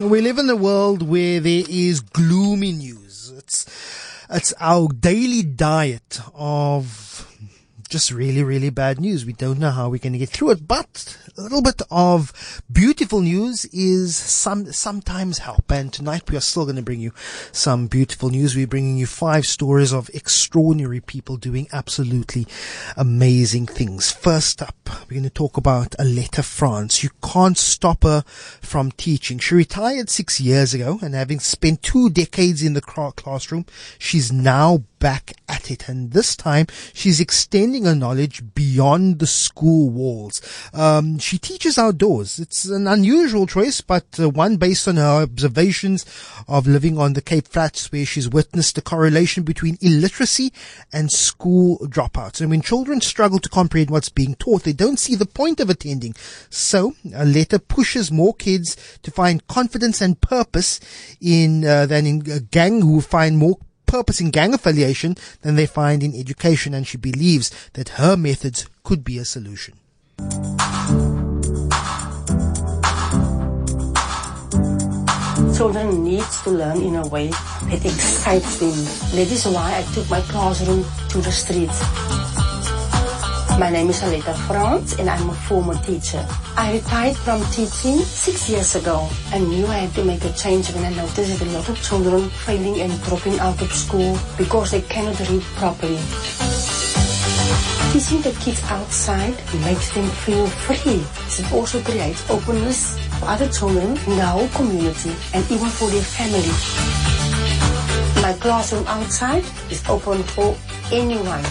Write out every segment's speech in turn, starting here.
We live in a world where there is gloomy news. It's, it's our daily diet of just really, really bad news. We don't know how we're going to get through it, but a little bit of beautiful news is some, sometimes help. And tonight we are still going to bring you some beautiful news. We're bringing you five stories of extraordinary people doing absolutely amazing things. First up, we're going to talk about Aletta France. You can't stop her from teaching. She retired six years ago and having spent two decades in the classroom, she's now back at it. And this time she's extending her knowledge beyond the school walls. Um, she teaches outdoors. It's an unusual choice, but uh, one based on her observations of living on the Cape Flats where she's witnessed a correlation between illiteracy and school dropouts. And when children struggle to comprehend what's being taught, they don't see the point of attending. So Aletta pushes more kids to find confidence and purpose in, uh, than in a gang who find more purpose in gang affiliation than they find in education, and she believes that her methods could be a solution. Children need to learn in a way that excites them. That is why I took my classroom to the streets. My name is Aletta France and I'm a former teacher. I retired from teaching six years ago and knew I had to make a change when I noticed that a lot of children failing and dropping out of school because they cannot read properly. Teaching the kids outside makes them feel free. It also creates openness for other children in the whole community and even for their family. My classroom outside is open for anyone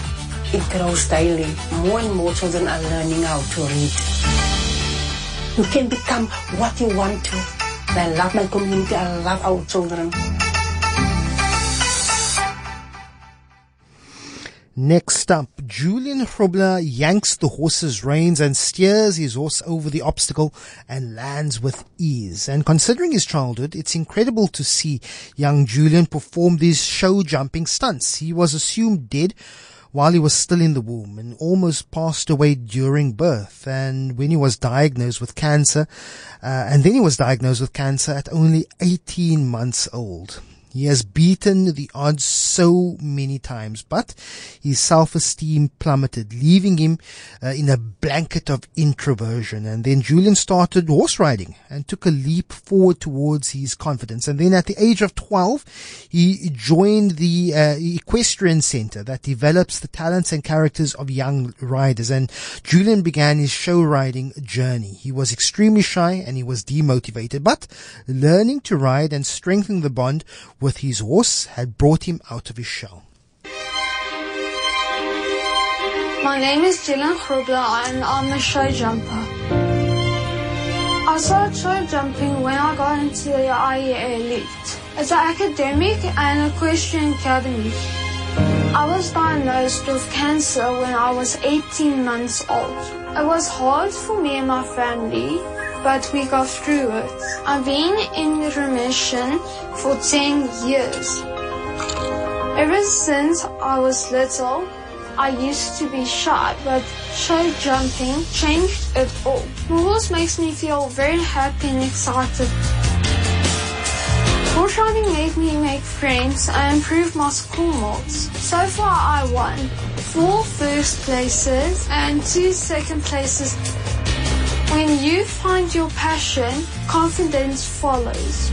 it grows daily. More and more children are learning how to read. You can become what you want to. I love my community. I love our children. Next up, Julian Grobler yanks the horse's reins and steers his horse over the obstacle and lands with ease. And considering his childhood, it's incredible to see young Julian perform these show jumping stunts. He was assumed dead while he was still in the womb and almost passed away during birth. And when he was diagnosed with cancer, uh, and then he was diagnosed with cancer at only 18 months old. He has beaten the odds so many times, but his self-esteem plummeted, leaving him uh, in a blanket of introversion. And then Julian started horse riding and took a leap forward towards his confidence. And then at the age of 12, he joined the uh, equestrian center that develops the talents and characters of young riders. And Julian began his show riding journey. He was extremely shy and he was demotivated, but learning to ride and strengthening the bond with his horse had brought him out of his shell. My name is Dylan Grobler and I'm a show jumper. I started show jumping when I got into the IEA Elite. It's an academic and equestrian academy. I was diagnosed with cancer when I was 18 months old. It was hard for me and my family but we got through it. I've been in remission for 10 years. Ever since I was little, I used to be shy, but show jumping changed it all. Horse makes me feel very happy and excited. Horse riding made me make friends and improve my school marks. So far I won four first places and two second places when you find your passion, confidence follows.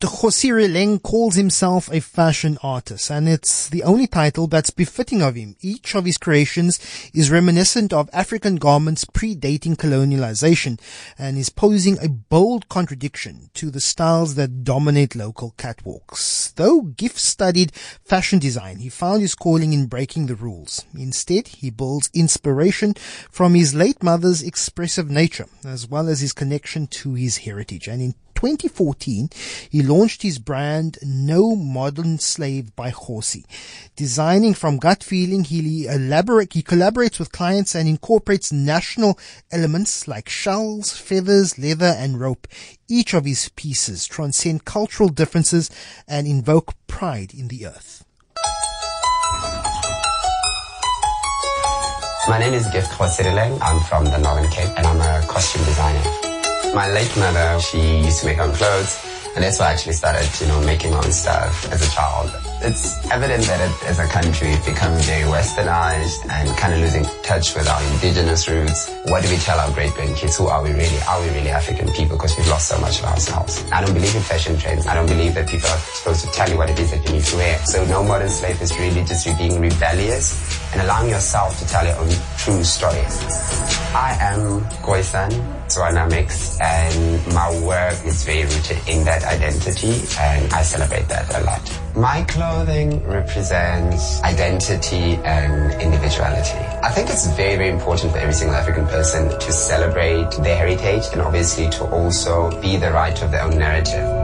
Gift Khosirileng calls himself a fashion artist, and it's the only title that's befitting of him. Each of his creations is reminiscent of African garments predating colonialization, and is posing a bold contradiction to the styles that dominate local catwalks. Though Gift studied fashion design, he found his calling in breaking the rules. Instead, he builds inspiration from his late mother's expressive nature, as well as his connection to his heritage. And in 2014, he launched his brand No Modern Slave by Horsey. Designing from gut feeling, he elaborate, he collaborates with clients and incorporates national elements like shells, feathers, leather, and rope. Each of his pieces transcend cultural differences and invoke pride in the earth. My name is Gift Khosirileng. I'm from the Northern Cape and I'm a costume designer. My late mother, she used to make her own clothes and that's why I actually started, you know, making my own stuff as a child. It's evident that it, as a country we've become very westernized and kind of losing touch with our indigenous roots. What do we tell our great grandkids? Who are we really? Are we really African people? Because we've lost so much of ourselves. I don't believe in fashion trends. I don't believe that people are supposed to tell you what it is that you need to wear. So no modern slave is really just you being rebellious and allowing yourself to tell your own true stories. I am Khoisan Mix, and my work is very rooted in that identity and I celebrate that a lot. My clothing represents identity and individuality. I think it's very, very important for every single African person to celebrate their heritage and obviously to also be the writer of their own narrative.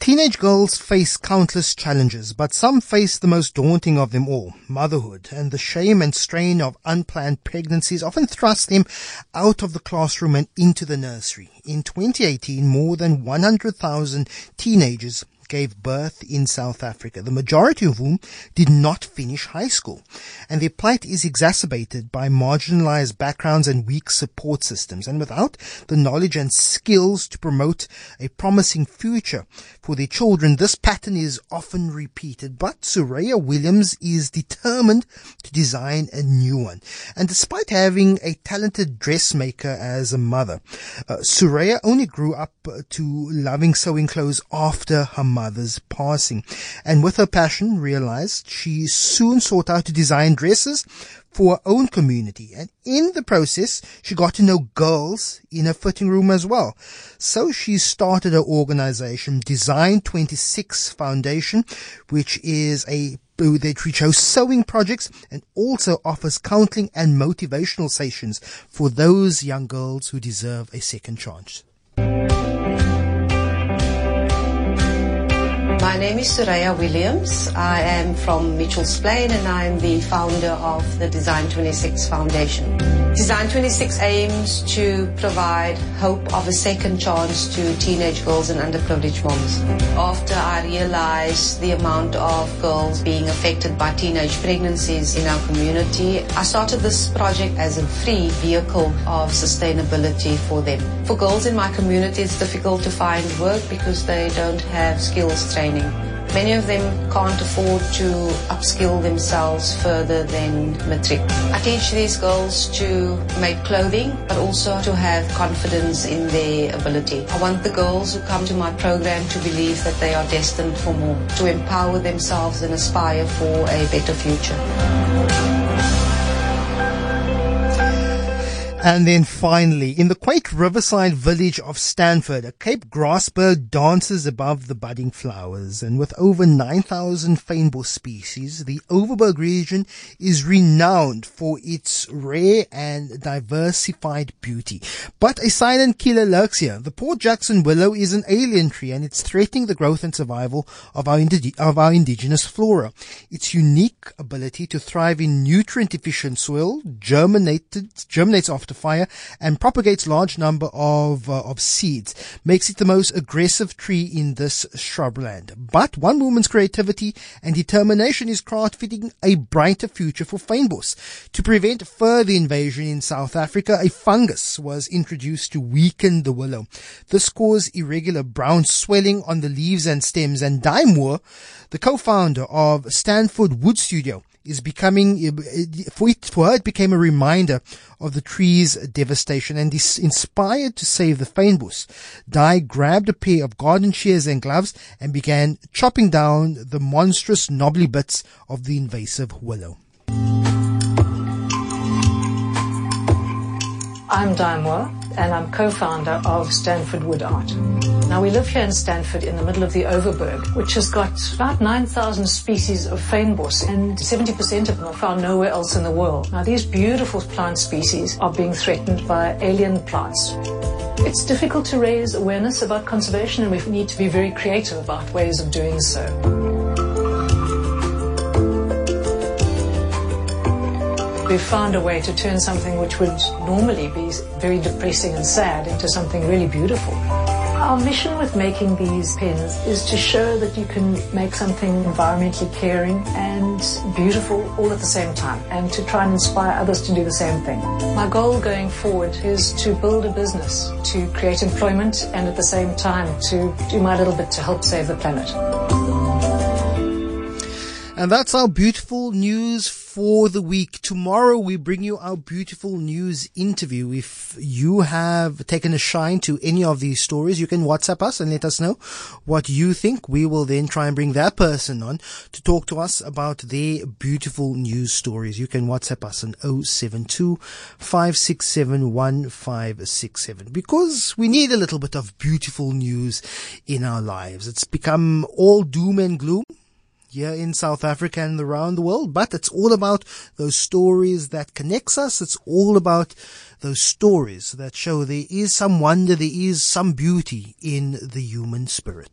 Teenage girls face countless challenges, but some face the most daunting of them all, motherhood, and the shame and strain of unplanned pregnancies often thrust them out of the classroom and into the nursery. In 2018, more than 100,000 teenagers gave birth in South Africa, the majority of whom did not finish high school. And their plight is exacerbated by marginalized backgrounds and weak support systems. And without the knowledge and skills to promote a promising future for their children, this pattern is often repeated. But Suraya Williams is determined to design a new one. And despite having a talented dressmaker as a mother, uh, Suraya only grew up to loving sewing clothes after her mother mother's passing. And with her passion realized, she soon sought out to design dresses for her own community. And in the process, she got to know girls in her fitting room as well. So she started her organization, Design 26 Foundation, which is a that which hosts sewing projects and also offers counseling and motivational sessions for those young girls who deserve a second chance. My name is Suraya Williams. I am from Mitchell's Plain and I am the founder of the Design 26 Foundation. Design 26 aims to provide hope of a second chance to teenage girls and underprivileged moms. After I realized the amount of girls being affected by teenage pregnancies in our community, I started this project as a free vehicle of sustainability for them. For girls in my community, it's difficult to find work because they don't have skills training training. Many of them can't afford to upskill themselves further than matric. I teach these girls to make clothing, but also to have confidence in their ability. I want the girls who come to my program to believe that they are destined for more, to empower themselves and aspire for a better future. And then finally, in the quaint riverside village of Stanford, a Cape grassbird dances above the budding flowers. And with over 9,000 fynbos species, the Overberg region is renowned for its rare and diversified beauty. But a silent killer lurks here. The Port Jackson willow is an alien tree and it's threatening the growth and survival of our, of our indigenous flora. Its unique ability to thrive in nutrient efficient soil germinated, germinates after fire and propagates large number of uh, of seeds, makes it the most aggressive tree in this shrubland. But one woman's creativity and determination is crafting a brighter future for fynbos. To prevent further invasion in South Africa, a fungus was introduced to weaken the willow. This caused irregular brown swelling on the leaves and stems and Di Moore, the co-founder of Stanford Wood Studio, is becoming, eh, eh, for, it, for her, it became a reminder of the tree's devastation and is inspired to save the fynbos. Di grabbed a pair of garden shears and gloves and began chopping down the monstrous knobbly bits of the invasive willow. I'm Di Moore and I'm co-founder of Stanford Wood Art. Now we live here in Stanford in the middle of the Overberg, which has got about 9,000 species of fynbos and 70% of them are found nowhere else in the world. Now these beautiful plant species are being threatened by alien plants. It's difficult to raise awareness about conservation and we need to be very creative about ways of doing so. we've found a way to turn something which would normally be very depressing and sad into something really beautiful. Our mission with making these pens is to show that you can make something environmentally caring and beautiful all at the same time and to try and inspire others to do the same thing. My goal going forward is to build a business, to create employment and at the same time to do my little bit to help save the planet. And that's our beautiful news for the week. Tomorrow we bring you our beautiful news interview. If you have taken a shine to any of these stories, you can WhatsApp us and let us know what you think. We will then try and bring that person on to talk to us about their beautiful news stories. You can WhatsApp us on 072 567 because we need a little bit of beautiful news in our lives. It's become all doom and gloom here in South Africa and around the world, but it's all about those stories that connects us. It's all about those stories that show there is some wonder, there is some beauty in the human spirit.